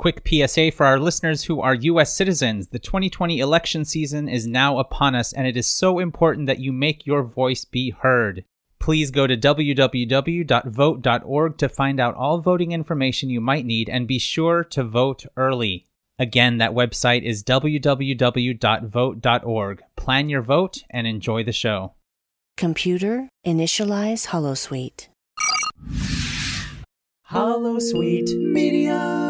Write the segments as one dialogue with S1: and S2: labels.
S1: Quick PSA for our listeners who are U.S. citizens. The 2020 election season is now upon us, and it is so important that you make your voice be heard. Please go to www.vote.org to find out all voting information you might need and be sure to vote early. Again, that website is www.vote.org. Plan your vote and enjoy the show.
S2: Computer, initialize Holosuite.
S1: Holosuite Media.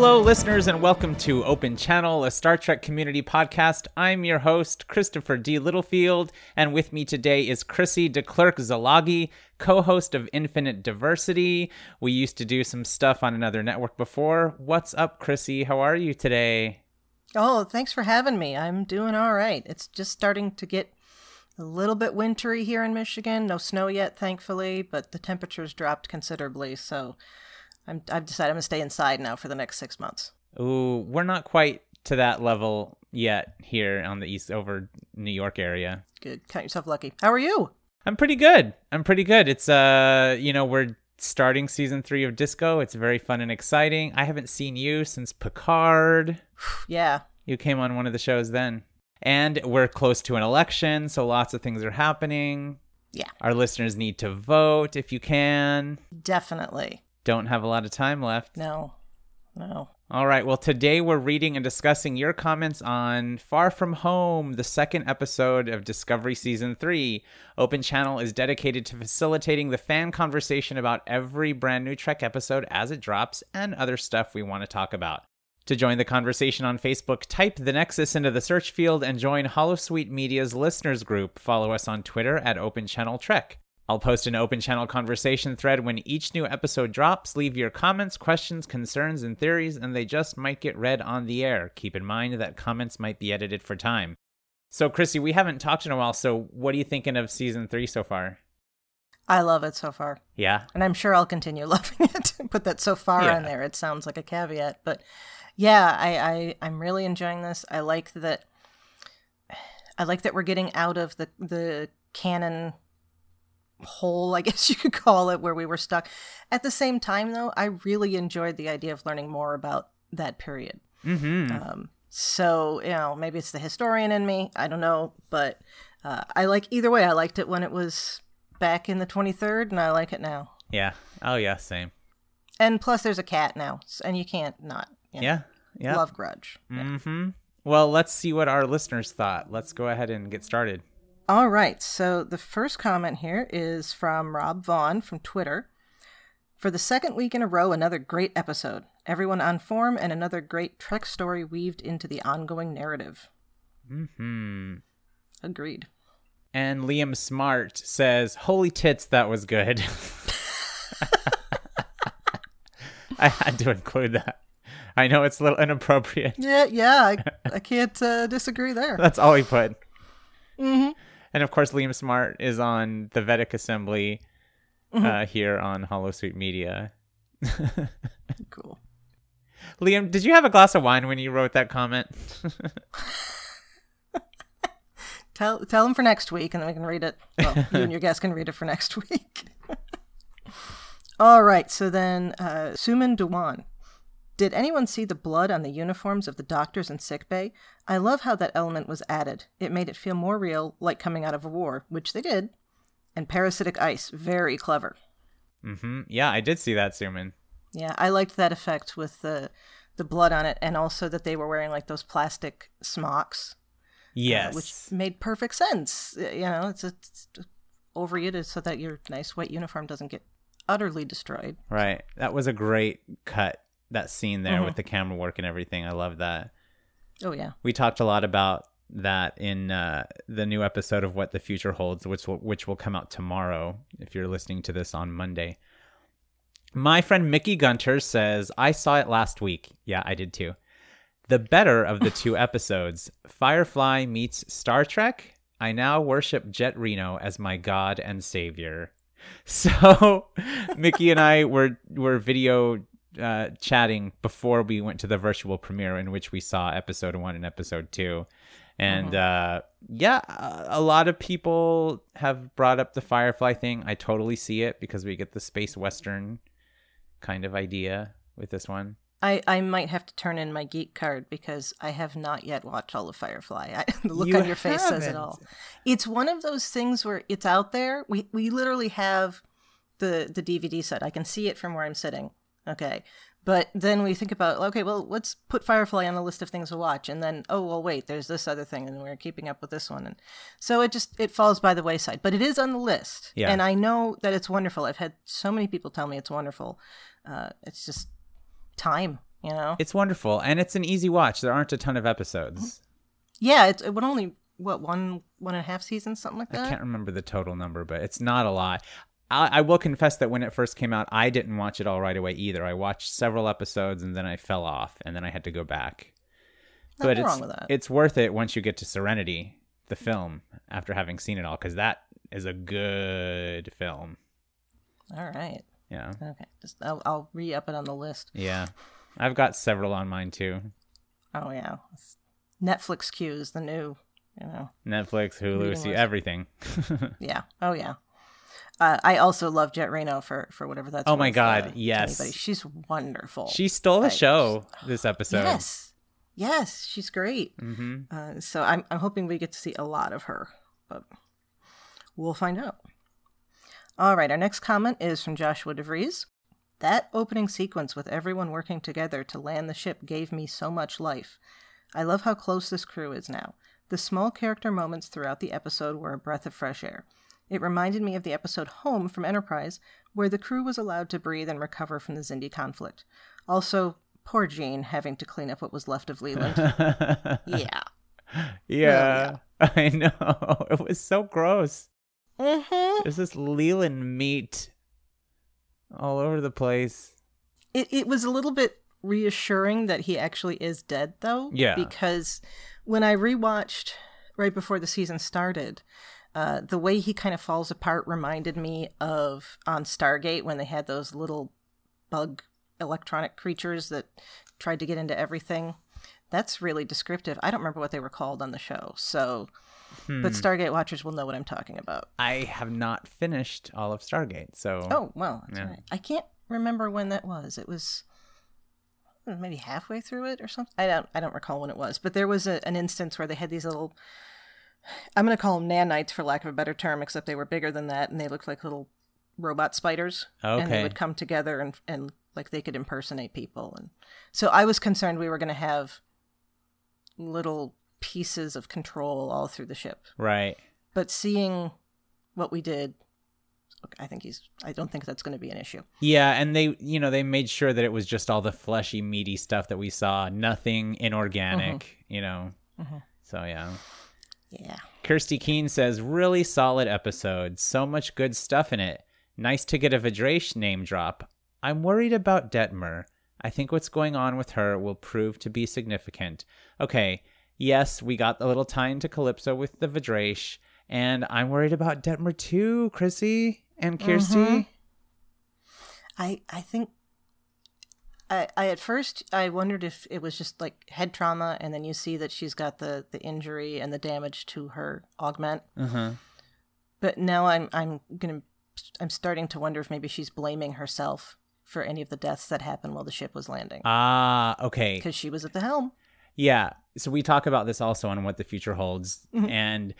S1: Hello, listeners, and welcome to Open Channel, a Star Trek community podcast. I'm your host, Christopher D. Littlefield, and with me today is Chrissy DeClerc Zalagi, co host of Infinite Diversity. We used to do some stuff on another network before. What's up, Chrissy? How are you today?
S3: Oh, thanks for having me. I'm doing all right. It's just starting to get a little bit wintry here in Michigan. No snow yet, thankfully, but the temperatures dropped considerably, so I'm, I've decided I'm gonna stay inside now for the next six months.
S1: Ooh, we're not quite to that level yet here on the east over New York area.
S3: Good, count yourself lucky. How are you?
S1: I'm pretty good. I'm pretty good. It's uh, you know, we're starting season three of Disco. It's very fun and exciting. I haven't seen you since Picard.
S3: yeah,
S1: You came on one of the shows then. And we're close to an election, so lots of things are happening.
S3: yeah,
S1: Our listeners need to vote if you can.
S3: definitely.
S1: Don't have a lot of time left.
S3: No, no.
S1: All right. Well, today we're reading and discussing your comments on Far From Home, the second episode of Discovery Season 3. Open Channel is dedicated to facilitating the fan conversation about every brand new Trek episode as it drops and other stuff we want to talk about. To join the conversation on Facebook, type the Nexus into the search field and join Holosuite Media's listeners group. Follow us on Twitter at Open Channel Trek. I'll post an open channel conversation thread when each new episode drops. Leave your comments, questions, concerns, and theories, and they just might get read on the air. Keep in mind that comments might be edited for time. So, Chrissy, we haven't talked in a while, so what are you thinking of season three so far?
S3: I love it so far,
S1: Yeah?
S3: and I'm sure I'll continue loving it. Put that so far
S1: Yeah.
S3: in there. It sounds like a caveat, but yeah, I, I I'm really enjoying this. I like that. I like that we're getting out of the the canon hole, I guess you could call it, where we were stuck. At the same time, though, I really enjoyed the idea of learning more about that period.
S1: Mm-hmm.
S3: Um, so you know, maybe it's the historian in me. I don't know, but uh, I like either way. I liked it when it was back in the 23rd, and I like it now.
S1: Yeah. Oh, yeah, same.
S3: And plus, there's a cat now, and you can't not. You know,
S1: Yeah. Yeah.
S3: Love Grudge.
S1: Mm-hmm. Well, let's see what our listeners thought. Let's go ahead and get started.
S3: All right. So the first comment here is from Rob Vaughn from Twitter. For the second week in a row, another great episode. Everyone on form, and another great Trek story weaved into the ongoing narrative.
S1: Mm-hmm.
S3: Agreed.
S1: And Liam Smart says, Holy tits, that was good. I had to include that. I know it's a little inappropriate.
S3: Yeah, yeah. I, I can't uh, disagree there.
S1: That's all he put.
S3: hmm
S1: And of course, Liam Smart is on the Vedek Assembly uh, here on Hollow Holosuite Media.
S3: Cool.
S1: Liam, did you have a glass of wine when you wrote that comment?
S3: Tell tell him for next week, and then we can read it. Well, you and your guest can read it for next week. All right. So then, uh, Suman Dewan. Did anyone see the blood on the uniforms of the doctors in sickbay? I love how that element was added. It made it feel more real, like coming out of a war, which they did. And parasitic ice, very clever.
S1: mm-hmm. Yeah, I did see that, Suman.
S3: Yeah, I liked that effect with the the blood on it, and also that they were wearing like those plastic smocks. uh,
S1: Yes.
S3: which made perfect sense. Uh, You know, it's, it's over you so that your nice white uniform doesn't get utterly destroyed.
S1: Right. That was a great cut, that scene there
S3: Mhm.
S1: with the camera work and everything. I love that.
S3: Oh yeah,
S1: We talked a lot about that in uh, the new episode of What the Future Holds, which will, which will come out tomorrow if you're listening to this on Monday. My friend Mickey Gunter says, I saw it last week. Yeah, I did too. The better of the two episodes, Firefly meets Star Trek. I now worship Jet Reno as my god and savior. So Mickey and I were were video uh, chatting before we went to the virtual premiere in which we saw episode one and episode two. And uh, yeah, a- lot of people have brought up the Firefly thing. I totally see it because we get the space western kind of idea with this one.
S3: I, I might have to turn in my geek card because I have not yet watched all of Firefly. I, the look
S1: You
S3: on your face says it all. It's one of those things where it's out there. We we literally have the the DVD set. I can see it from where I'm sitting. Okay. But then we think about okay, well, let's put Firefly on the list of things to watch, and then oh well, wait, there's this other thing, and we're keeping up with this one, and so it just it falls by the wayside. But it is on the list,
S1: Yeah.
S3: and I know that it's wonderful. I've had so many people tell me it's wonderful. Uh, it's just time, you know.
S1: It's wonderful and it's an easy watch. There aren't a ton of episodes.
S3: Yeah, it's it would only what one one and a half seasons, something like that I
S1: can't remember the total number, but it's not a lot. I, I will confess that when it first came out, I didn't watch it all right away either. I watched several episodes and then I fell off, and then I had to go back. but it's
S3: wrong with that.
S1: it's worth it once you get to Serenity, the film, after having seen it all, because that is a good film.
S3: All right,
S1: Yeah,
S3: okay, just I'll, I'll re up it on the list.
S1: yeah. I've got several on mine too.
S3: Oh yeah, Netflix queues the new, you know.
S1: Netflix, Hulu, see everything.
S3: Yeah. Oh yeah. Uh, I also love Jet Reno for for whatever that's.
S1: Oh my God, yes.
S3: anybody. she's wonderful.
S1: she stole the
S3: I
S1: show this episode.
S3: yes, yes, she's great.
S1: hmm
S3: Uh, so I'm I'm hoping we get to see a lot of her, but we'll find out. All right, our next comment is from Joshua DeVries. That opening sequence with everyone working together to land the ship gave me so much life. I love how close this crew is now. The small character moments throughout the episode were a breath of fresh air. It reminded me of the episode Home from Enterprise, where the crew was allowed to breathe and recover from the Xindi conflict. Also, poor Jean having to clean up what was left of Leland. yeah.
S1: yeah, I know. It was so gross.
S3: Mm-hmm.
S1: There's this Leland meat all over the place.
S3: It it was a little bit reassuring that he actually is dead though.
S1: Yeah.
S3: Because when I rewatched right before the season started, uh, the way he kind of falls apart reminded me of on Stargate when they had those little bug electronic creatures that tried to get into everything. That's really descriptive. I don't remember what they were called on the show. So,
S1: Hmm.
S3: but Stargate watchers will know what I'm talking about.
S1: I have not finished all of Stargate, so
S3: Oh, well, that's
S1: Yeah.
S3: right. I can't remember when that was. It was uh, maybe halfway through it or something. I don't I don't recall when it was, but there was a, an instance where they had these little I'm going to call them nanites for lack of a better term, except they were bigger than that and they looked like little robot spiders Okay. and they would come together and and like they could impersonate people and so I was concerned we were going to have little pieces of control all through the ship.
S1: right.
S3: But seeing what we did I think he's I don't think that's going to be an issue.
S1: Yeah, and they, you know, they made sure that it was just all the fleshy, meaty stuff that we saw, nothing inorganic, mm-hmm. you know. Mm-hmm. So yeah.
S3: Yeah.
S1: Kirsty Keen says, really solid episode. So much good stuff in it. Nice to get a V'draysh name drop. I'm worried about Detmer. I think what's going on with her will prove to be significant. Okay, yes, we got a little tie into Calypso with the V'draysh, and I'm worried about Detmer too, Chrissy and Kirsty.
S3: Mhm. I I think I I at first I wondered if it was just like head trauma and then you see that she's got the the injury and the damage to her augment.
S1: Uh-huh.
S3: But now I'm I'm to I'm starting to wonder if maybe she's blaming herself for any of the deaths that happened while the ship was landing
S1: Ah, okay.
S3: because she was at the helm.
S1: Yeah. So we talk about this also on what the future holds. And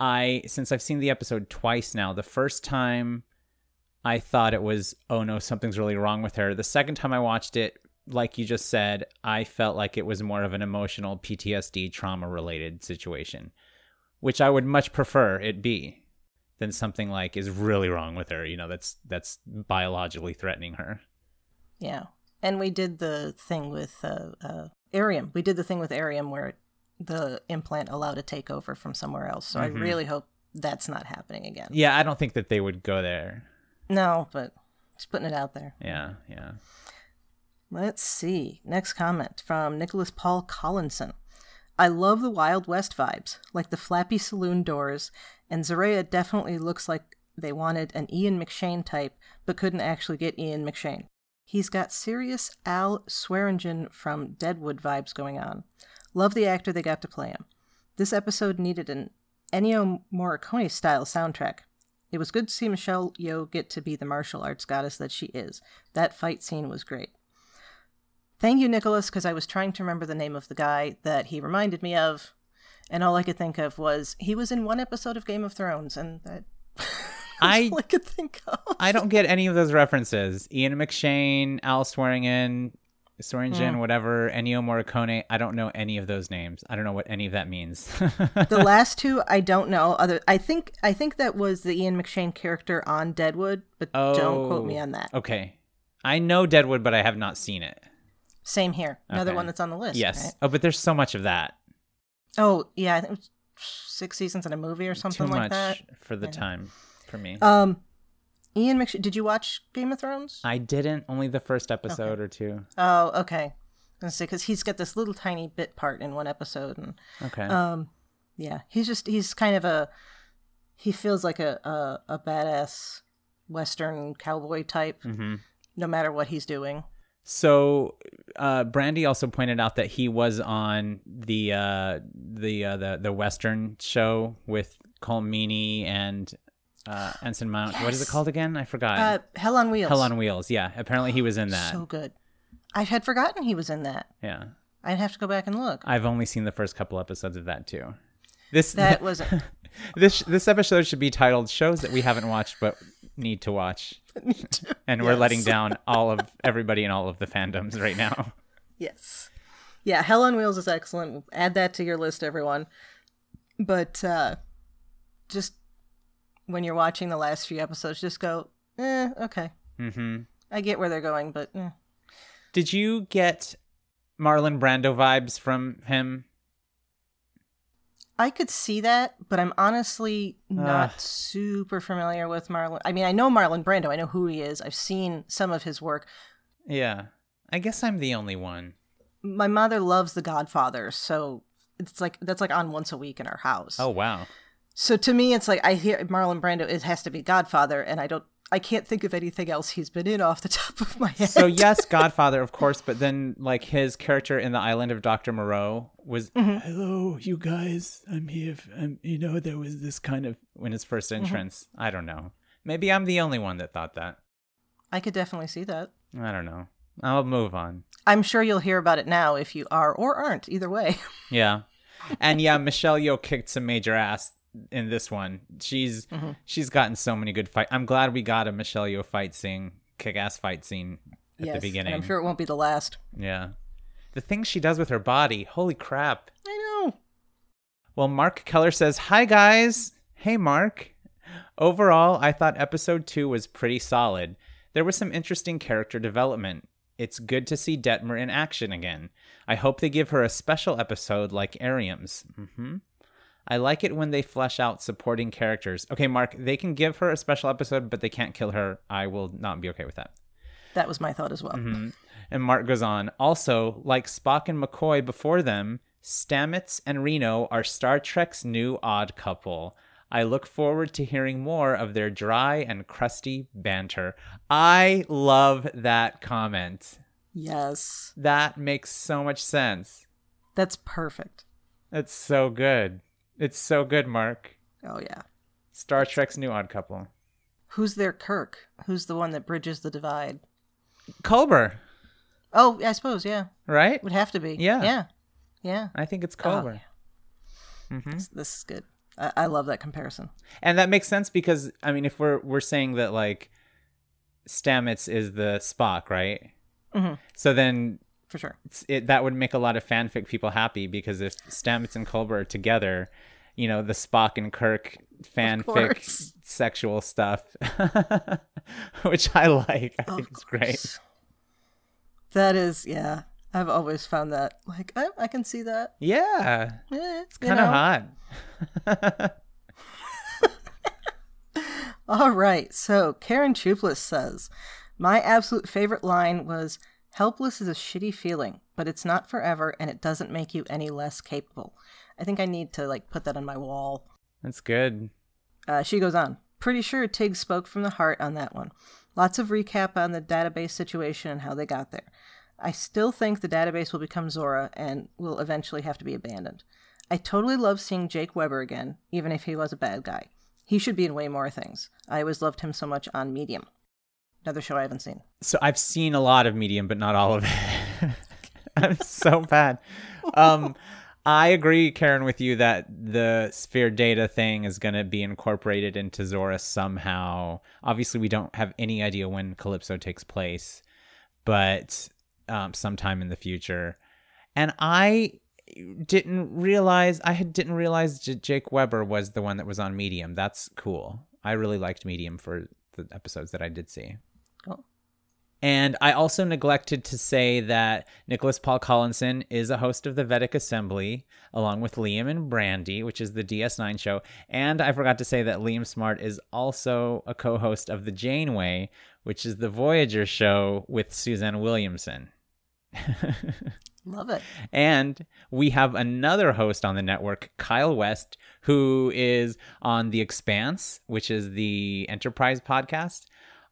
S1: I since I've seen the episode twice now, the first time I thought it was, oh no, something's really wrong with her. The second time I watched it, like you just said, I felt like it was more of an emotional PTSD trauma related situation, which I would much prefer it be than something like is really wrong with her, you know, that's that's biologically threatening her.
S3: Yeah. And we did the thing with uh, uh, Airiam. We did the thing with Airiam where the implant allowed a takeover from somewhere else. So I really hope that's not happening again.
S1: Yeah, I don't think that they would go there.
S3: No, but just putting it out there.
S1: Yeah, yeah.
S3: Let's see. Next comment from Nicholas Paul Collinson. I love the Wild West vibes, like the flappy saloon doors, and Zareh definitely looks like they wanted an Ian McShane type, but couldn't actually get Ian McShane. He's got serious Al Swearingen from Deadwood vibes going on. Love the actor they got to play him. This episode needed an Ennio Morricone style soundtrack. It was good to see Michelle Yeoh get to be the martial arts goddess that she is. That fight scene was great. Thank you, Nicholas, because I was trying to remember the name of the guy that he reminded me of, and all I could think of was he was in one episode of Game of Thrones, and that.
S1: I
S3: all I could think of.
S1: I don't get any of those references. Ian McShane, Al Swearingen, Swearingen, whatever, Ennio Morricone. I don't know any of those names. I don't know what any of that means.
S3: the last two I don't know. Other I think I think that was the Ian McShane character on Deadwood, but don't quote me
S1: Oh,
S3: on that.
S1: Okay. I know Deadwood, but I have not seen it.
S3: Same here. Another
S1: Okay.
S3: one that's on the list.
S1: Yes.
S3: right?
S1: Oh, but there's so much of that.
S3: Oh yeah, I think it was six seasons in a movie or something
S1: Too
S3: like
S1: much
S3: that.
S1: for the time for me.
S3: Um, Ian McShane. Did you watch Game of Thrones?
S1: I didn't. Only the first episode or two.
S3: Oh, okay. I was gonna because he's got this little tiny bit part in one episode, and
S1: Okay.
S3: um, yeah, he's just he's kind of a he feels like a a, a badass Western cowboy type,
S1: hmm
S3: no matter what he's doing.
S1: So, uh, Brandy also pointed out that he was on the uh, the uh, the the Western show with Colmini and uh, Anson Mount. What is it called again? I forgot.
S3: Uh, Hell on Wheels.
S1: Hell on Wheels. Yeah, apparently he was in that.
S3: So good. I had forgotten he was in that.
S1: yeah,
S3: I'd have to go back and look.
S1: I've only seen the first couple episodes of that too. This
S3: That was
S1: this this episode should be titled "Shows that we haven't watched but need to watch," and we're letting down all of everybody in all of the fandoms right now.
S3: yes. Yeah, Hell on Wheels is excellent. Add that to your list, everyone. But uh just when you're watching the last few episodes, just go, eh, okay.
S1: hmm
S3: I get where they're going, but eh.
S1: Did you get Marlon Brando vibes from him?
S3: I could see that, but I'm honestly not
S1: Ugh.
S3: super familiar with Marlon. I mean, I know Marlon Brando. I know who he is. I've seen some of his work.
S1: Yeah, I guess I'm the only one.
S3: My mother loves The Godfather, so it's like that's like on once a week in our house.
S1: Oh wow.
S3: So to me, it's like I hear Marlon Brando. It has to be Godfather, and I don't. I can't think of anything else he's been in off the top of my head.
S1: So yes, Godfather, of course, but then like his character in the Island of Doctor Moreau was, mm-hmm. "Hello, you guys, I'm here." I'm, you know, there was this kind of when his first mm-hmm. entrance. I don't know. Maybe I'm the only one that thought that.
S3: I could definitely see that.
S1: I don't know. I'll move on.
S3: I'm sure you'll hear about it now if you are or aren't. Either way.
S1: Yeah. And yeah, Michelle Yeoh kicked some major ass in this one. She's she's gotten so many good fight. I'm glad we got a Michelle Yeoh fight scene, kick ass fight scene at
S3: yes,
S1: the beginning.
S3: I'm sure it won't be the last.
S1: Yeah. The things she does with her body, holy crap.
S3: I know.
S1: Well, Mark Keller says, Hi, guys. Hey, Mark. Overall, I thought episode two was pretty solid. There was some interesting character development. It's good to see Detmer in action again. I hope they give her a special episode like Airiam's. hmm I like it when they flesh out supporting characters. Okay, Mark, they can give her a special episode, but they can't kill her. I will not be okay with that.
S3: That was my thought as well.
S1: Mm-hmm. And Mark goes on. Also, like Spock and McCoy before them, Stamets and Reno are Star Trek's new odd couple. I look forward to hearing more of their dry and crusty banter. I love that comment.
S3: Yes,
S1: That makes so much sense.
S3: that's perfect.
S1: It's so good. It's so good, Mark.
S3: Oh yeah.
S1: Star Trek's new odd couple.
S3: Who's their Kirk? Who's the one that bridges the divide?
S1: Culber,
S3: Oh, I suppose yeah.
S1: right?
S3: Would have to be.
S1: Yeah.
S3: Yeah. Yeah.
S1: I think it's
S3: Oh,
S1: Culber.
S3: This, this is good. I, I love that comparison.
S1: and that makes sense because I mean, if we're we're saying that like Stamets is the Spock, right?
S3: Mhm.
S1: So then
S3: For sure.
S1: it that would make a lot of fanfic people happy because if Stamets and Culber are together, you know, the Spock and Kirk fanfic sexual stuff, which I like. I
S3: Of
S1: think it's great.
S3: That is, yeah. I've always found that. Like, I, I can see that.
S1: Yeah,
S3: Eh,
S1: it's kind of hot.
S3: All right. So Karen Chuplis says, My absolute favorite line was, Helpless is a shitty feeling, but it's not forever and it doesn't make you any less capable. I think I need to, like, put that on my wall.
S1: That's good.
S3: Uh, she goes on, Pretty sure Tig spoke from the heart on that one. Lots of recap on the database situation and how they got there. I still think the database will become Zora and will eventually have to be abandoned. I totally love seeing Jake Weber again, even if he was a bad guy. He should be in way more things. I always loved him so much on Medium. Another show I haven't seen.
S1: So I've seen a lot of Medium, but not all of it. I'm so bad. Um, I agree, Karen, with you that the sphere data thing is going to be incorporated into Zora somehow. Obviously, we don't have any idea when Calypso takes place, but um, sometime in the future. And I didn't realize I had didn't realize J- Jake Weber was the one that was on Medium. That's cool. I really liked Medium for the episodes that I did see. And I also neglected to say that Nicholas Paul Collinson is a host of the Vedek Assembly, along with Liam and Brandy, which is the DS9 show. And I forgot to say that Liam Smart is also a co host of The Janeway, which is the Voyager show with Suzanne Williamson.
S3: Love it.
S1: And we have another host on the network, Kyle West, who is on The Expanse, which is the Enterprise podcast,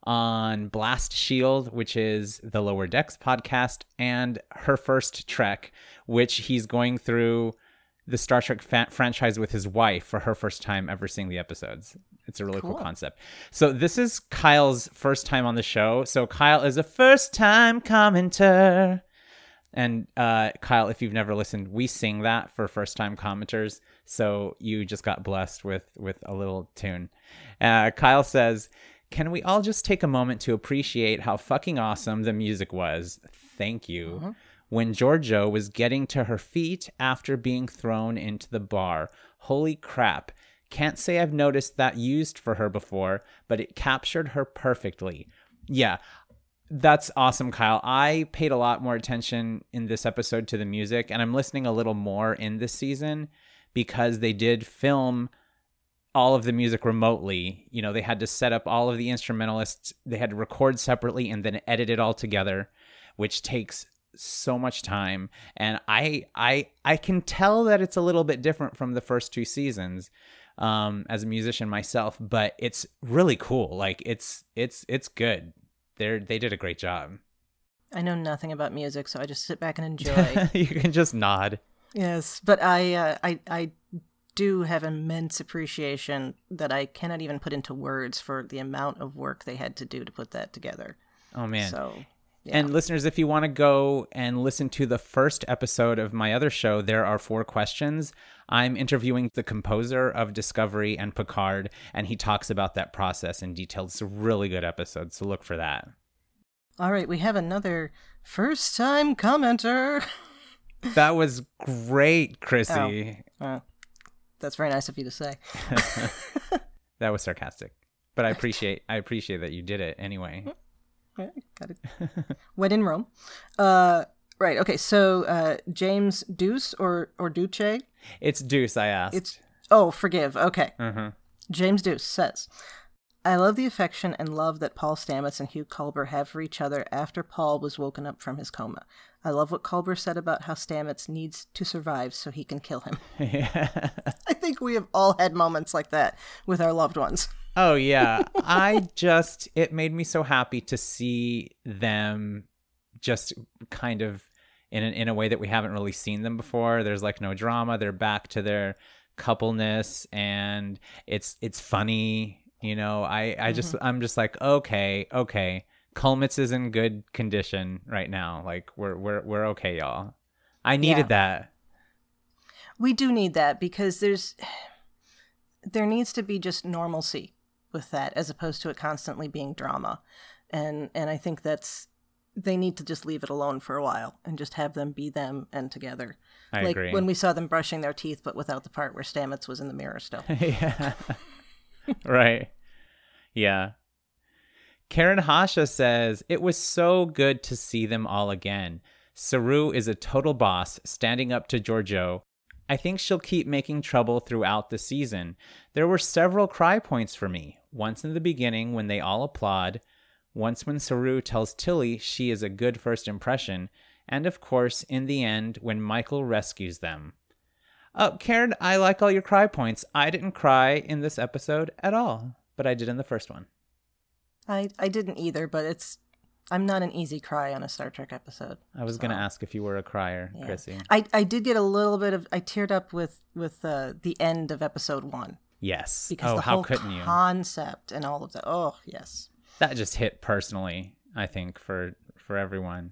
S1: on Blast Shield, which is the Lower Decks podcast, and her first Trek, which he's going through the Star Trek fa- franchise with his wife for her first time ever seeing the episodes. It's a really cool.
S3: Cool.
S1: concept. So this is Kyle's first time on the show. So Kyle is a first time commenter. And uh, Kyle, if you've never listened, we sing that for first time commenters. So you just got blessed with with a little tune. Uh, Kyle says, "Can we all just take a moment to appreciate how fucking awesome the music was? Thank you." Uh-huh. When Georgiou was getting to her feet after being thrown into the bar, holy crap! Can't say I've noticed that used for her before, but it captured her perfectly. Yeah, that's awesome, Kyle. I paid a lot more attention in this episode to the music, and I'm listening a little more in this season because they did film all of the music remotely. You know, they had to set up all of the instrumentalists, they had to record separately and then edit it all together, which takes so much time. And i i i can tell that it's a little bit different from the first two seasons um as a musician myself but it's really cool. Like it's it's it's good. They're they did a great job.
S3: I know nothing about music, so I just sit back and enjoy.
S1: you can just nod.
S3: Yes, but I, uh, I, I do have immense appreciation that I cannot even put into words for the amount of work they had to do to put that together.
S1: oh man
S3: So, yeah.
S1: And listeners, if you want to go and listen to the first episode of my other show, There Are Four Questions, I'm interviewing the composer of Discovery and Picard, and he talks about that process in detail. It's a really good episode, so look for that.
S3: all right, we have another first time commenter.
S1: That was great, Chrissy.
S3: Uh, that's very nice of you to say.
S1: That was sarcastic. But I appreciate I appreciate that you did it anyway.
S3: Yeah, got it. When in Rome. Uh, right. Okay. So uh, James Deuce or or Duce.
S1: It's Deuce, I asked.
S3: It's oh, forgive. Okay.
S1: hmm
S3: James Deuce says, "I love the affection and love that Paul Stamets and Hugh Culber have for each other after Paul was woken up from his coma. I love what Culber said about how Stamets needs to survive so he can kill him.
S1: yeah.
S3: I think we have all had moments like that with our loved ones.
S1: Oh yeah, I just it made me so happy to see them just kind of in an, in a way that we haven't really seen them before. There's like no drama. They're back to their coupleness and it's it's funny, you know. I I just mm-hmm. I'm just like, okay, okay. Culmits is in good condition right now. Like we're we're we're okay, y'all. I needed that.
S3: We do need that because there's there needs to be just normalcy with that as opposed to it constantly being drama. And and I think that's they need to just leave it alone for a while and just have them be them and together.
S1: I
S3: like
S1: agree.
S3: when we saw them brushing their teeth but without the part where Stamets was in the mirror still.
S1: yeah. right. Yeah. Karen Hasha says, It was so good to see them all again. Saru is a total boss, standing up to Georgiou. I think she'll keep making trouble throughout the season. There were several cry points for me. Once in the beginning when they all applaud, once when Saru tells Tilly she is a good first impression, and of course in the end when Michael rescues them. Uh, Karen, I like all your cry points. I didn't cry in this episode at all, but I did in the first one.
S3: I I didn't either, but it's I'm not an easy cry on a Star Trek episode.
S1: I was gonna ask if you were a crier,
S3: Yeah.
S1: Chrissy.
S3: I I did get a little bit of I teared up with with uh, the end of episode one
S1: Yes.
S3: because
S1: oh,
S3: the
S1: how
S3: whole
S1: couldn't you?
S3: concept and all of that. Oh yes,
S1: That just hit personally. I think for for everyone.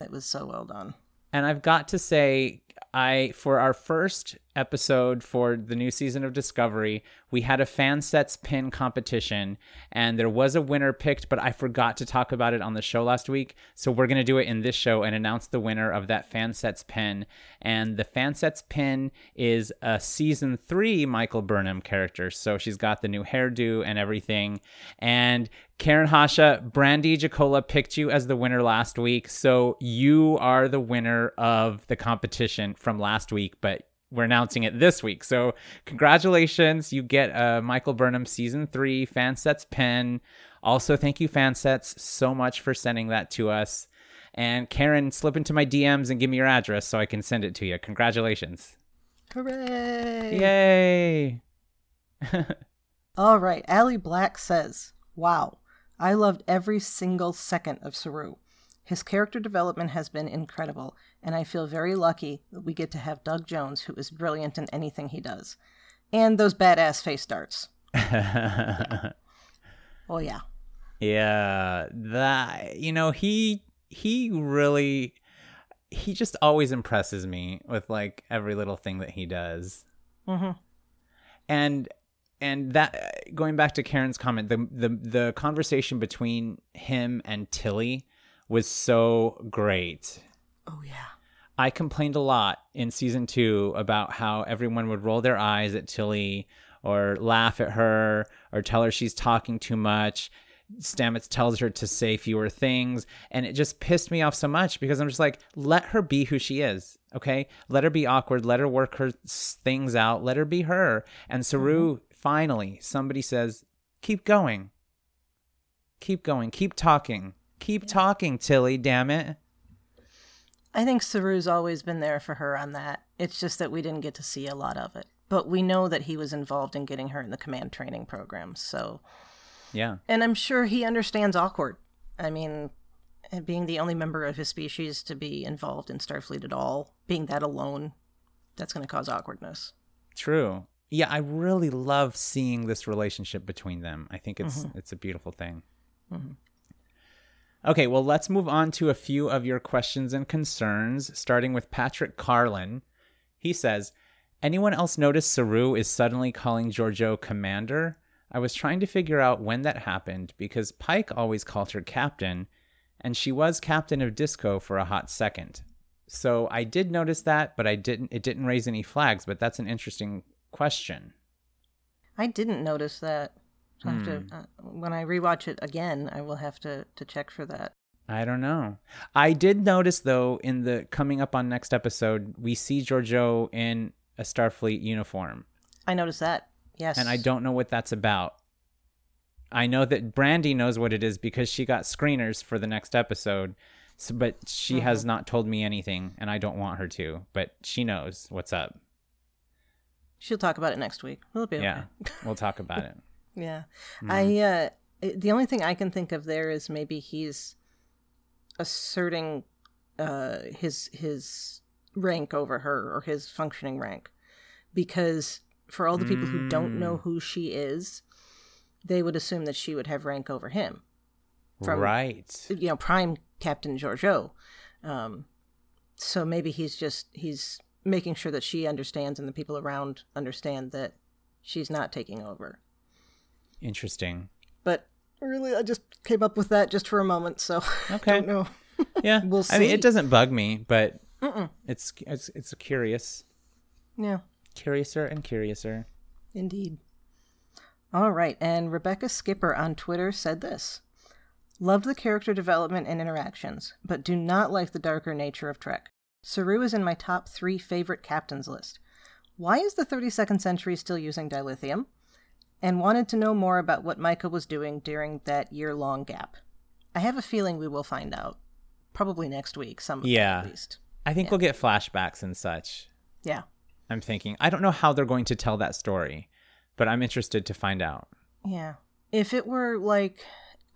S3: it was so well done.
S1: And I've got to say, I for our first episode for the new season of Discovery, we had a fan sets pin competition, and there was a winner picked, but I forgot to talk about it on the show last week. So we're gonna do it in this show and announce the winner of that fan sets pin. And the fan sets pin is a season three Michael Burnham character. So she's got the new hairdo and everything. And Karen Hasha, Brandy Jacola picked you as the winner last week. So you are the winner of the competition from last week, but we're announcing it this week. So congratulations. You get a Michael Burnham season three Fansets pen. Also, thank you, Fansets, so much for sending that to us. And Karen, slip into my DMs and give me your address so I can send it to you. Congratulations.
S3: Hooray!
S1: Yay.
S3: All right, Allie Black says, "Wow, I loved every single second of Saru. His character development has been incredible, and I feel very lucky that we get to have Doug Jones, who is brilliant in anything he does, and those badass face darts. Oh yeah,
S1: Yeah, that you know he he really he just always impresses me with like every little thing that he does.
S3: Mhm.
S1: And and that going back to Karen's comment, the the the conversation between him and Tilly was so great.
S3: oh yeah,
S1: I complained a lot in season two about how everyone would roll their eyes at Tilly or laugh at her or tell her she's talking too much. Stamets tells her to say fewer things. And it just pissed me off so much because I'm just like, let her be who she is. Okay. Let her be awkward. Let her work her things out. Let her be her. And Saru, mm-hmm. finally, somebody says, keep going. Keep going. Keep talking. Keep talking, Tilly. Damn it.
S3: I think Saru's always been there for her on that. It's just that we didn't get to see a lot of it, but we know that he was involved in getting her in the command training program. So
S1: Yeah.
S3: And I'm sure he understands awkward. I mean, being the only member of his species to be involved in Starfleet at all, being that alone, that's going to cause awkwardness.
S1: True. Yeah, I really love seeing this relationship between them. I think it's mm-hmm. it's a beautiful thing. Mm-hmm. Okay, well, let's move on to a few of your questions and concerns, starting with Patrick Carlin. He says, "Anyone else notice Saru is suddenly calling Georgiou commander? I was trying to figure out when that happened because Pike always called her captain, and she was captain of Disco for a hot second. So I did notice that, but I didn't. It didn't raise any flags. But that's an interesting question.
S3: I didn't notice that. I have to, uh, when I rewatch it again, I will have to, to check for that.
S1: I don't know. I did notice though in the coming up on next episode, we see Georgiou in a Starfleet uniform,
S3: I noticed that. Yes.
S1: and I don't know what that's about. I know that Brandy knows what it is because she got screeners for the next episode, so, but she has not told me anything, and I don't want her to. But she knows what's up.
S3: She'll talk about it next week. We'll be okay.
S1: Yeah, we'll talk about it.
S3: Yeah.
S1: Mm-hmm.
S3: I uh the only thing I can think of there is maybe he's asserting uh his his rank over her or his functioning rank because for all the people who don't know
S1: Mm.
S3: who she is they would assume that she would have rank over him From-
S1: right.
S3: you know prime captain georgiou um so maybe he's just he's making sure that she understands and the people around understand that she's not taking over
S1: Interesting.
S3: but really i just came up with that just for a moment so
S1: Okay.
S3: i don't know
S1: Yeah.
S3: We'll see.
S1: I mean, it doesn't bug me, but
S3: Mm-mm.
S1: it's it's it's curious,
S3: yeah
S1: curiouser and curiouser.
S3: indeed all right and rebecca skipper on twitter said this loved the character development and interactions but do not like the darker nature of trek saru is in my top three favorite captains list why is the 32nd century still using dilithium and wanted to know more about what Micah was doing during that year long gap. I have a feeling we will find out. Probably next week, some
S1: Yeah.
S3: at least.
S1: I think we'll get flashbacks and such.
S3: Yeah.
S1: I'm thinking. I don't know how they're going to tell that story, but I'm interested to find out.
S3: Yeah. If it were like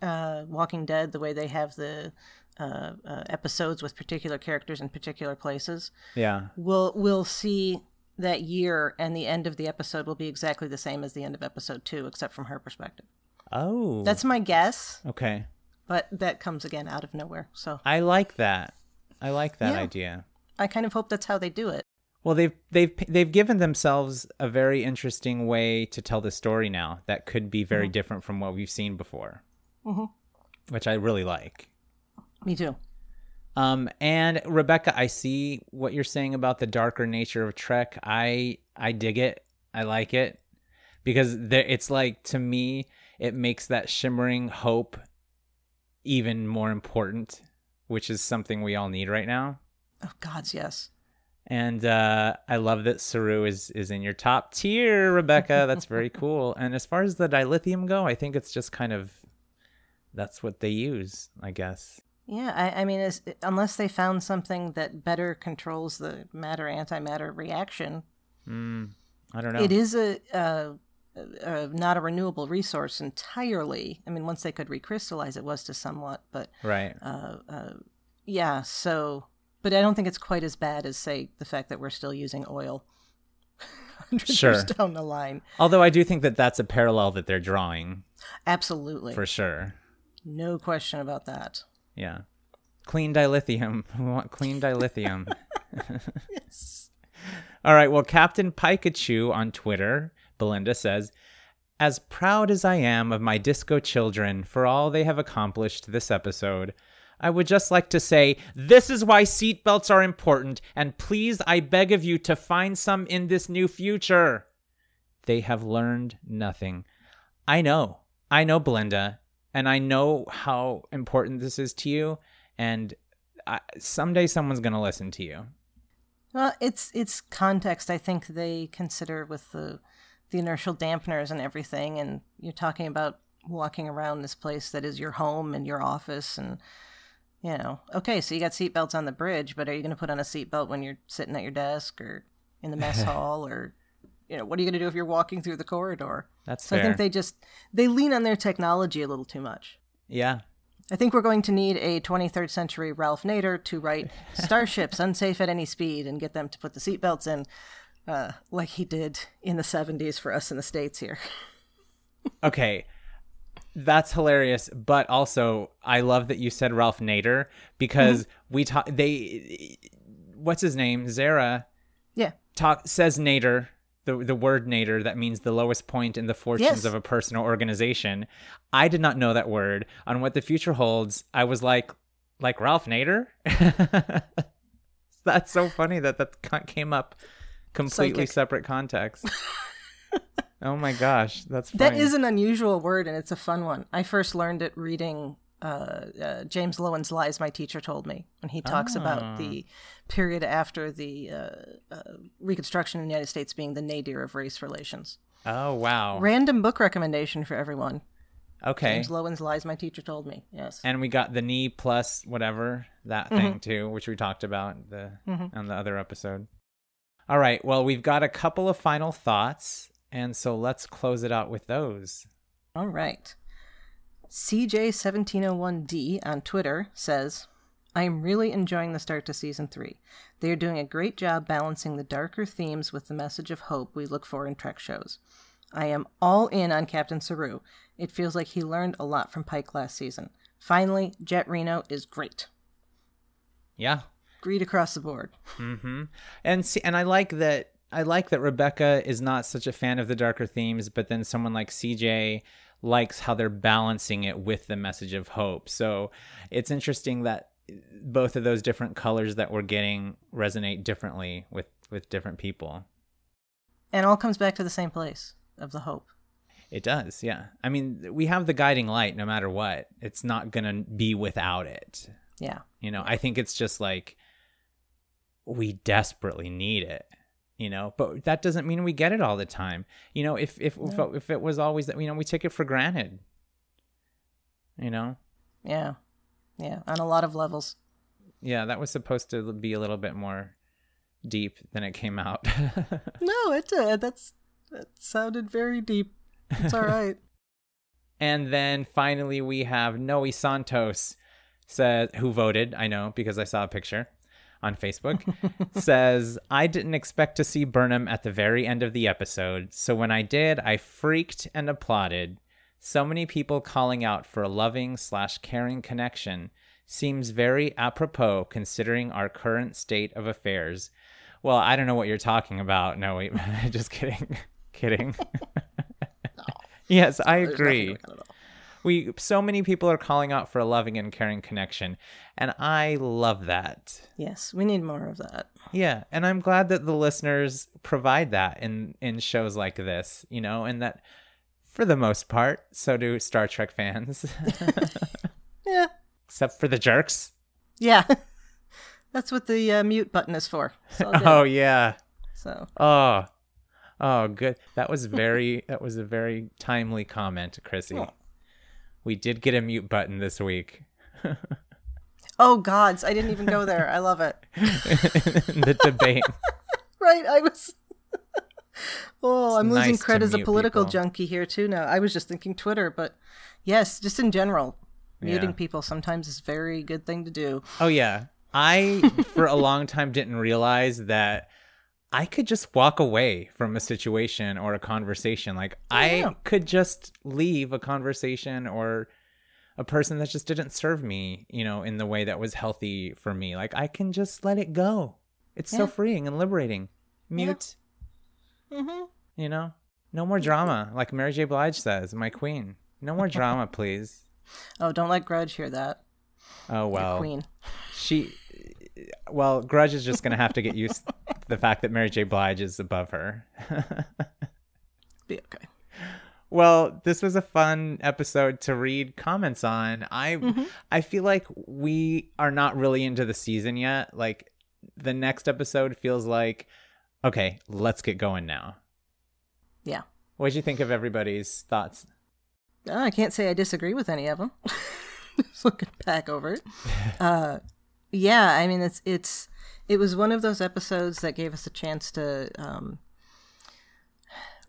S3: uh, Walking Dead, the way they have the uh, uh, episodes with particular characters in particular places,
S1: Yeah.
S3: we'll we'll see that year and the end of the episode will be exactly the same as the end of episode two, except from her perspective.
S1: Oh.
S3: That's my guess,
S1: okay.
S3: but that comes again out of nowhere. So
S1: I like that. I like that
S3: Yeah.
S1: idea.
S3: I kind of hope that's how they do it.
S1: Well, they've they've they've given themselves a very interesting way to tell the story now that could be very different from what we've seen before,
S3: Mhm.
S1: which I really like.
S3: Me too.
S1: Um, and Rebecca, I see what you're saying about the darker nature of Trek. I I dig it. I like it because there, it's like to me, it makes that shimmering hope even more important, which is something we all need right now.
S3: Oh gods, yes.
S1: And uh, I love that Saru is is in your top tier, Rebecca. That's very cool. And as far as the dilithium go, I think it's just kind of that's what they use, I guess.
S3: Yeah, I, I mean, unless they found something that better controls the matter antimatter reaction,
S1: Mm, I don't know.
S3: it is a, uh uh not a renewable resource entirely. I mean, once they could recrystallize, it was to somewhat, but
S1: right.
S3: uh, uh, yeah. So, but I don't think it's quite as bad as say the fact that we're still using oil.
S1: Sure.
S3: down the line,
S1: Although I do think that that's a parallel that they're drawing
S3: absolutely,
S1: for sure.
S3: no question about that.
S1: Yeah. Clean dilithium. We want clean dilithium.
S3: Yes.
S1: All right. Well, Captain Pikachu on Twitter, Belinda says, As proud as I am of my disco children for all they have accomplished this episode, I would just like to say this is why seatbelts are important, and please, I beg of you to find some in this new future. They have learned nothing. I know. I know, Belinda, and I know how important this is to you, and I, someday someone's going to listen to you.
S3: Well, it's it's context. I think they consider with the the inertial dampeners and everything, and you're talking about walking around this place that is your home and your office, and you know, okay, so you got seatbelts on the bridge, but are you going to put on a seatbelt when you're sitting at your desk or in the mess hall, or you know, what are you going to do if you're walking through the corridor?
S1: That's
S3: So
S1: fair.
S3: I think they just they lean on their technology a little too much.
S1: yeah.
S3: I think we're going to need a 23rd century Ralph Nader to write starships unsafe at any speed and get them to put the seatbelts in, uh, like he did in the 70s for us in the States here.
S1: Okay. That's hilarious, but also I love that you said Ralph nadir because we talk they what's his name? Zareh
S3: Yeah.
S1: talk says Nader, the the word nadir that means the lowest point in the fortunes
S3: Yes.
S1: of a person or organization. I did not know that word. On what the future holds, I was like like Ralph Nader? That's so funny that that came up completely
S3: Psychic.
S1: separate context. oh my gosh, that's
S3: That
S1: funny.
S3: is an unusual word and it's a fun one. I first learned it reading uh, uh, James Loewen's Lies My Teacher Told Me when he talks about the period after the uh, uh, Reconstruction in the United States being the nadir of race relations.
S1: Oh wow.
S3: Random book recommendation for everyone.
S1: Okay.
S3: James Loewen's Lies My Teacher Told Me. Yes.
S1: And we got the knee plus whatever that
S3: Mm-hmm.
S1: thing too, which we talked about the on the other episode. All right. Well, we've got a couple of final thoughts, and so let's close it out with those.
S3: All right. CJ1701D on Twitter says, I am really enjoying the start to season three. They are doing a great job balancing the darker themes with the message of hope we look for in Trek shows. I am all in on Captain Saru. It feels like he learned a lot from Pike last season. Finally, Jet Reno is great.
S1: Yeah.
S3: Agreed across the board.
S1: Mm-hmm. And see, and I like that. I like that Rebecca is not such a fan of the darker themes, but then someone like CJ likes how they're balancing it with the message of hope. So it's interesting that both of those different colors that we're getting resonate differently with with different people.
S3: And all comes back to the same place of the hope.
S1: It does, yeah. I mean, we have the guiding light no matter what. It's not going to be without it.
S3: Yeah.
S1: You know, I think it's just like we desperately need it, you know, but that doesn't mean we get it all the time. You know, if if if, it, if it was always that, you know, we take it for granted. You know?
S3: Yeah. Yeah. On a lot of levels.
S1: Yeah, that was supposed to be a little bit more deep than it came out.
S3: No, it did. That's that sounded very deep. It's all right.
S1: And then finally, we have Noe Santos says who voted. I know because I saw a picture on Facebook. says I didn't expect to see Burnham at the very end of the episode, so when I did, I freaked and applauded. So many people calling out for a loving slash caring connection seems very apropos considering our current state of affairs. Well, I don't know what you're talking about. No, wait, just kidding, kidding. yes, I agree. We so many people are calling out for a loving and caring connection, and I love that.
S3: Yes, we need more of that.
S1: Yeah, and I'm glad that the listeners provide that in in shows like this, you know, and that for the most part, so do Star Trek fans,
S3: Yeah,
S1: except for the jerks.
S3: yeah. That's what the uh, mute button is for.
S1: Oh yeah.
S3: So
S1: Oh. Oh, good. That was very that was a very timely comment, Chrissy. We did get a mute button this week.
S3: Oh gods, I didn't even go there. I love it.
S1: the debate.
S3: Right, I was Oh, I'm losing
S1: nice to
S3: credit as a political
S1: people.
S3: junkie here too now. I was just thinking Twitter, but yes, just in general, muting
S1: Yeah.
S3: people sometimes is a very good thing to do.
S1: Oh yeah. I for a long time didn't realize that I could just walk away from a situation or a conversation. Like
S3: Yeah.
S1: I could just leave a conversation or a person that just didn't serve me, you know, in the way that was healthy for me. Like I can just let it go. It's so freeing and liberating. Mute,
S3: Mm-hmm.
S1: you know? No more drama, like Mary J. Blige says, my queen. No more drama, please.
S3: Oh, don't let Grudge hear that.
S1: Oh
S3: Your
S1: well.
S3: Queen.
S1: she well grudge is just gonna have to get used to the fact that mary j blige is above her
S3: Be okay.
S1: well this was a fun episode to read comments on i
S3: Mm-hmm.
S1: i feel like we are not really into the season yet like the next episode feels like okay let's get going now
S3: Yeah.
S1: what'd you think of everybody's thoughts
S3: Oh, I can't say I disagree with any of them. Just looking back over it. Uh, yeah, I mean it's it's it was one of those episodes that gave us a chance to um,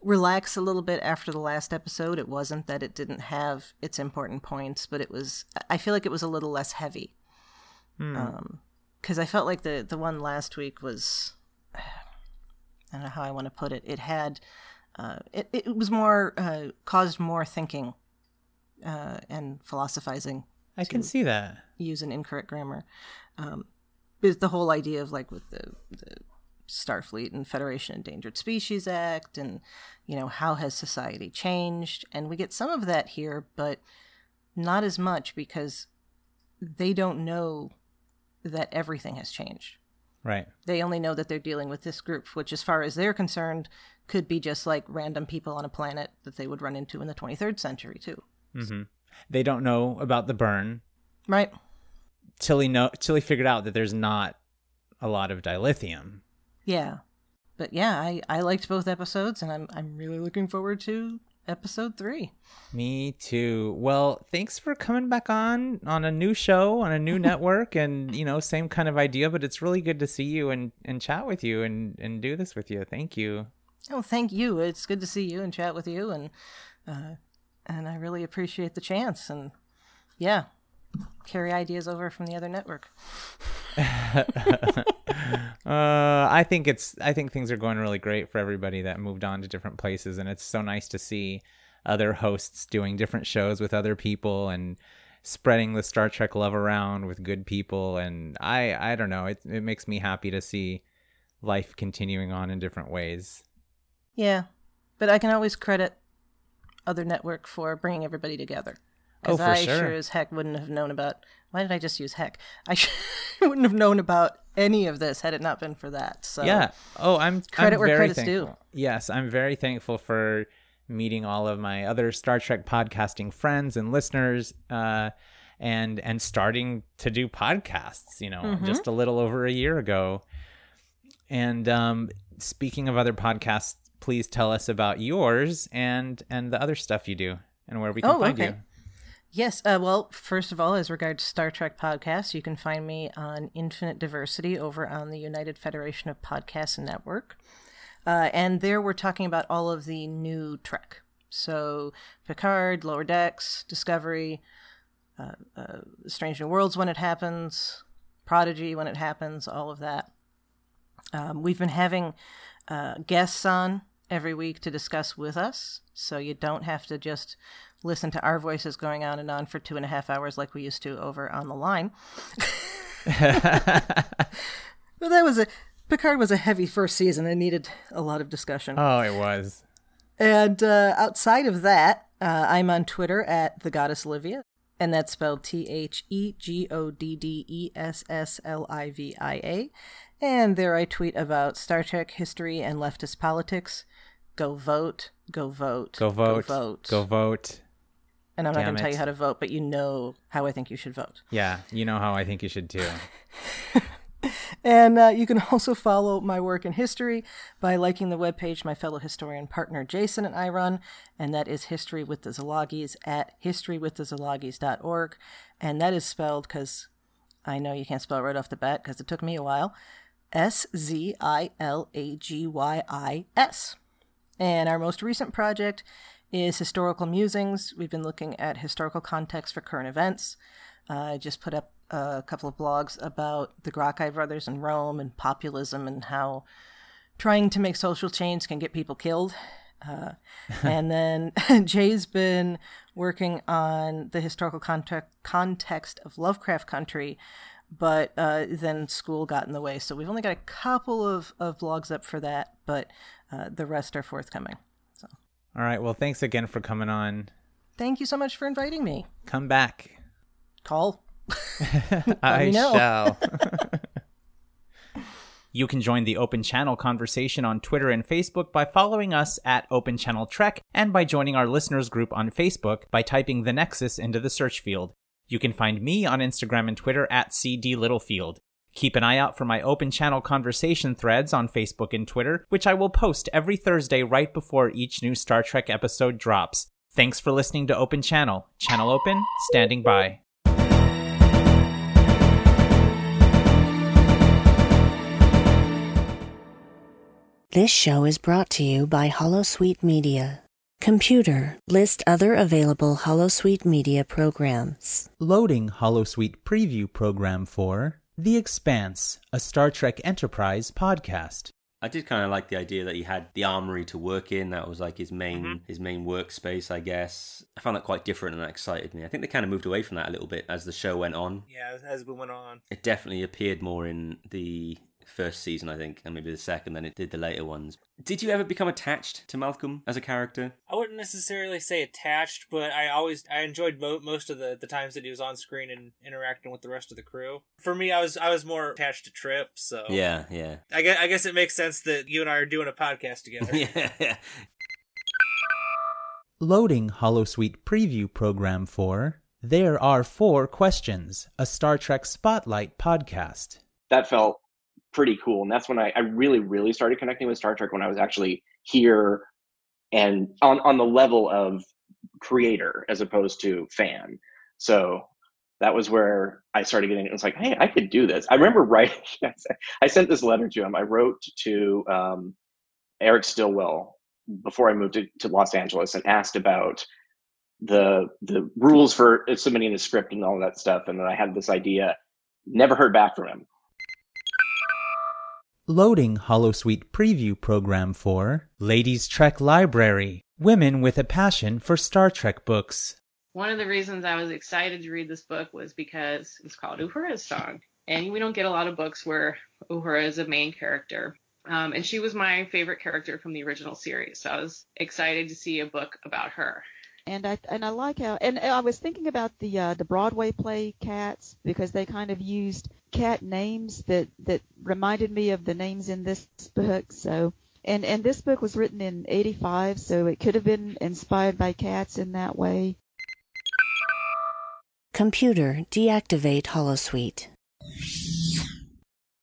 S3: relax a little bit after the last episode. It wasn't that it didn't have its important points, but it was. I feel like it was a little less heavy. Because I felt like the the one last week was. I don't know how I want to put it. It had. Uh, it, it was more uh, caused more thinking uh, and philosophizing
S1: i can see that
S3: use an incorrect grammar. Um, is the whole idea of like with the, the Starfleet and Federation Endangered Species Act, and you know how has society changed, and we get some of that here, but not as much because they don't know that everything has changed.
S1: right
S3: They only know that they're dealing with this group, which, as far as they're concerned, could be just like random people on a planet that they would run into in the 23rd century too.
S1: Mm-hmm. they don't know about the burn
S3: Right?
S1: Till he know till he figured out that there's not a lot of dilithium
S3: Yeah. But yeah, I, I liked both episodes and I'm I'm really looking forward to episode three.
S1: Me too. Well, thanks for coming back on on a new show on a new network and you know, same kind of idea, but it's really good to see you and and chat with you and and do this with you. Thank you.
S3: Oh, thank you. It's good to see you and chat with you and uh, and I really appreciate the chance and yeah, carry ideas over from the other network.
S1: Uh I think it's I think things are going really great for everybody that moved on to different places and it's so nice to see other hosts doing different shows with other people and spreading the Star Trek love around with good people and I I don't know, it it makes me happy to see life continuing on in different ways.
S3: Yeah, but I can always credit other network for bringing everybody together.
S1: Oh,
S3: Because
S1: for
S3: I
S1: sure.
S3: sure as heck wouldn't have known about. Why did I just use heck? I wouldn't have known about any of this had it not been for that. So
S1: Yeah. Oh, I'm
S3: Credit
S1: I'm
S3: where credit's due.
S1: Yes, I'm very thankful for meeting all of my other Star Trek podcasting friends and listeners, uh, and and starting to do podcasts. You know,
S3: Mm-hmm.
S1: just a little over a year ago. And um, speaking of other podcasts, please tell us about yours and and the other stuff you do and where we can
S3: Oh,
S1: find
S3: okay.
S1: you.
S3: Yes. Uh, well, first of all, as regards Star Trek podcasts, you can find me on Infinite Diversity over on the United Federation of Podcasts Network. Uh, and there we're talking about all of the new Trek. So Picard, Lower Decks, Discovery, uh, uh, Strange New Worlds when it happens, Prodigy when it happens, all of that. Um, we've been having uh, guests on every week to discuss with us, so you don't have to just listen to our voices going on and on for two and a half hours like we used to over on the line. well, that was a Picard was a heavy first season and needed a lot of discussion.
S1: Oh, it was.
S3: And uh, outside of that, uh, I'm on Twitter at the Goddess Livia, and that's spelled T H E G O D D E S S L I V I A. And there I tweet about Star Trek history and leftist politics. Go vote, go vote,
S1: Go vote.
S3: go vote.
S1: Go vote.
S3: And I'm not going to tell you how to vote, but you know how I think you should vote.
S1: Yeah, you know how I think you should too.
S3: And uh, you can also follow my work in history by liking the webpage my fellow historian partner Jason and I run, and that is History with the Szilagyis at historywiththeszilagyis.org. And that is spelled because I know you can't spell it right off the bat because it took me a while S Z I L A G Y I S. And our most recent project is Historical Musings. We've been looking at historical context for current events. Uh, I just put up a couple of blogs about the Gracchi brothers in Rome and populism and how trying to make social change can get people killed. Uh, and then Jay's been working on the historical context context of Lovecraft Country, but uh, then school got in the way. So we've only got a couple of, of blogs up for that, but uh, the rest are forthcoming.
S1: All right. Well, thanks again for coming on.
S3: Thank you so much for inviting me.
S1: Come back.
S3: Call.
S1: I
S3: know.
S1: shall. you can join the Open Channel conversation on Twitter and Facebook by following us at Open Channel Trek and by joining our listeners group on Facebook by typing the Nexus into the search field. You can find me on Instagram and Twitter at CD Littlefield. Keep an eye out for my Open Channel conversation threads on Facebook and Twitter, which I will post every Thursday right before each new Star Trek episode drops. Thanks for listening to Open Channel. Channel Open, standing by.
S2: This show is brought to you by Holosuite Media. Computer, list other available Holosuite Media programs.
S1: Loading Holosuite preview program for The Expanse, a Star Trek Enterprise podcast.
S4: I did kind of like the idea that he had the armory to work in. That was like his main mm-hmm. his main workspace, I guess. I found that quite different, and that excited me. I think they kind of moved away from that a little bit as the show went on.
S5: Yeah, as- as we went on.
S4: It definitely appeared more in the first season, I think, and maybe the second then it did the later ones. Did you ever become attached to Malcolm as a character?
S5: I wouldn't necessarily say attached, but I always I enjoyed mo- most of the, the times that he was on screen and interacting with the rest of the crew. For me, I was I was more attached to Trip, so
S4: Yeah, yeah,
S5: I guess, I guess it makes sense that you and I are doing a podcast together.
S4: yeah. yeah.
S1: Loading Holosuite preview program for There Are Four Questions, a Star Trek Spotlight podcast.
S6: that felt pretty cool. And that's when I, I really, really started connecting with Star Trek when I was actually here and on, on the level of creator as opposed to fan. So that was where I started getting it was like, hey, I could do this. I remember writing I sent this letter to him. I wrote to um, Eric Stillwell before I moved to, to Los Angeles and asked about the the rules for submitting a script and all that stuff. And then I had this idea. Never heard back from him.
S1: Loading Holosuite preview program for Ladies Trek Library, Women with a Passion for Star Trek Books.
S7: One of the reasons I was excited to read this book was because it's called Uhura's Song. And we don't get a lot of books where Uhura is a main character. Um, and she was my favorite character from the original series. So I was excited to see a book about her.
S8: and I and I like how and I was thinking about the uh, the Broadway play Cats because they kind of used cat names that that reminded me of the names in this book. So and and this book was written in '85, so it could have been inspired by cats in that way.
S2: Computer, deactivate Holosuite.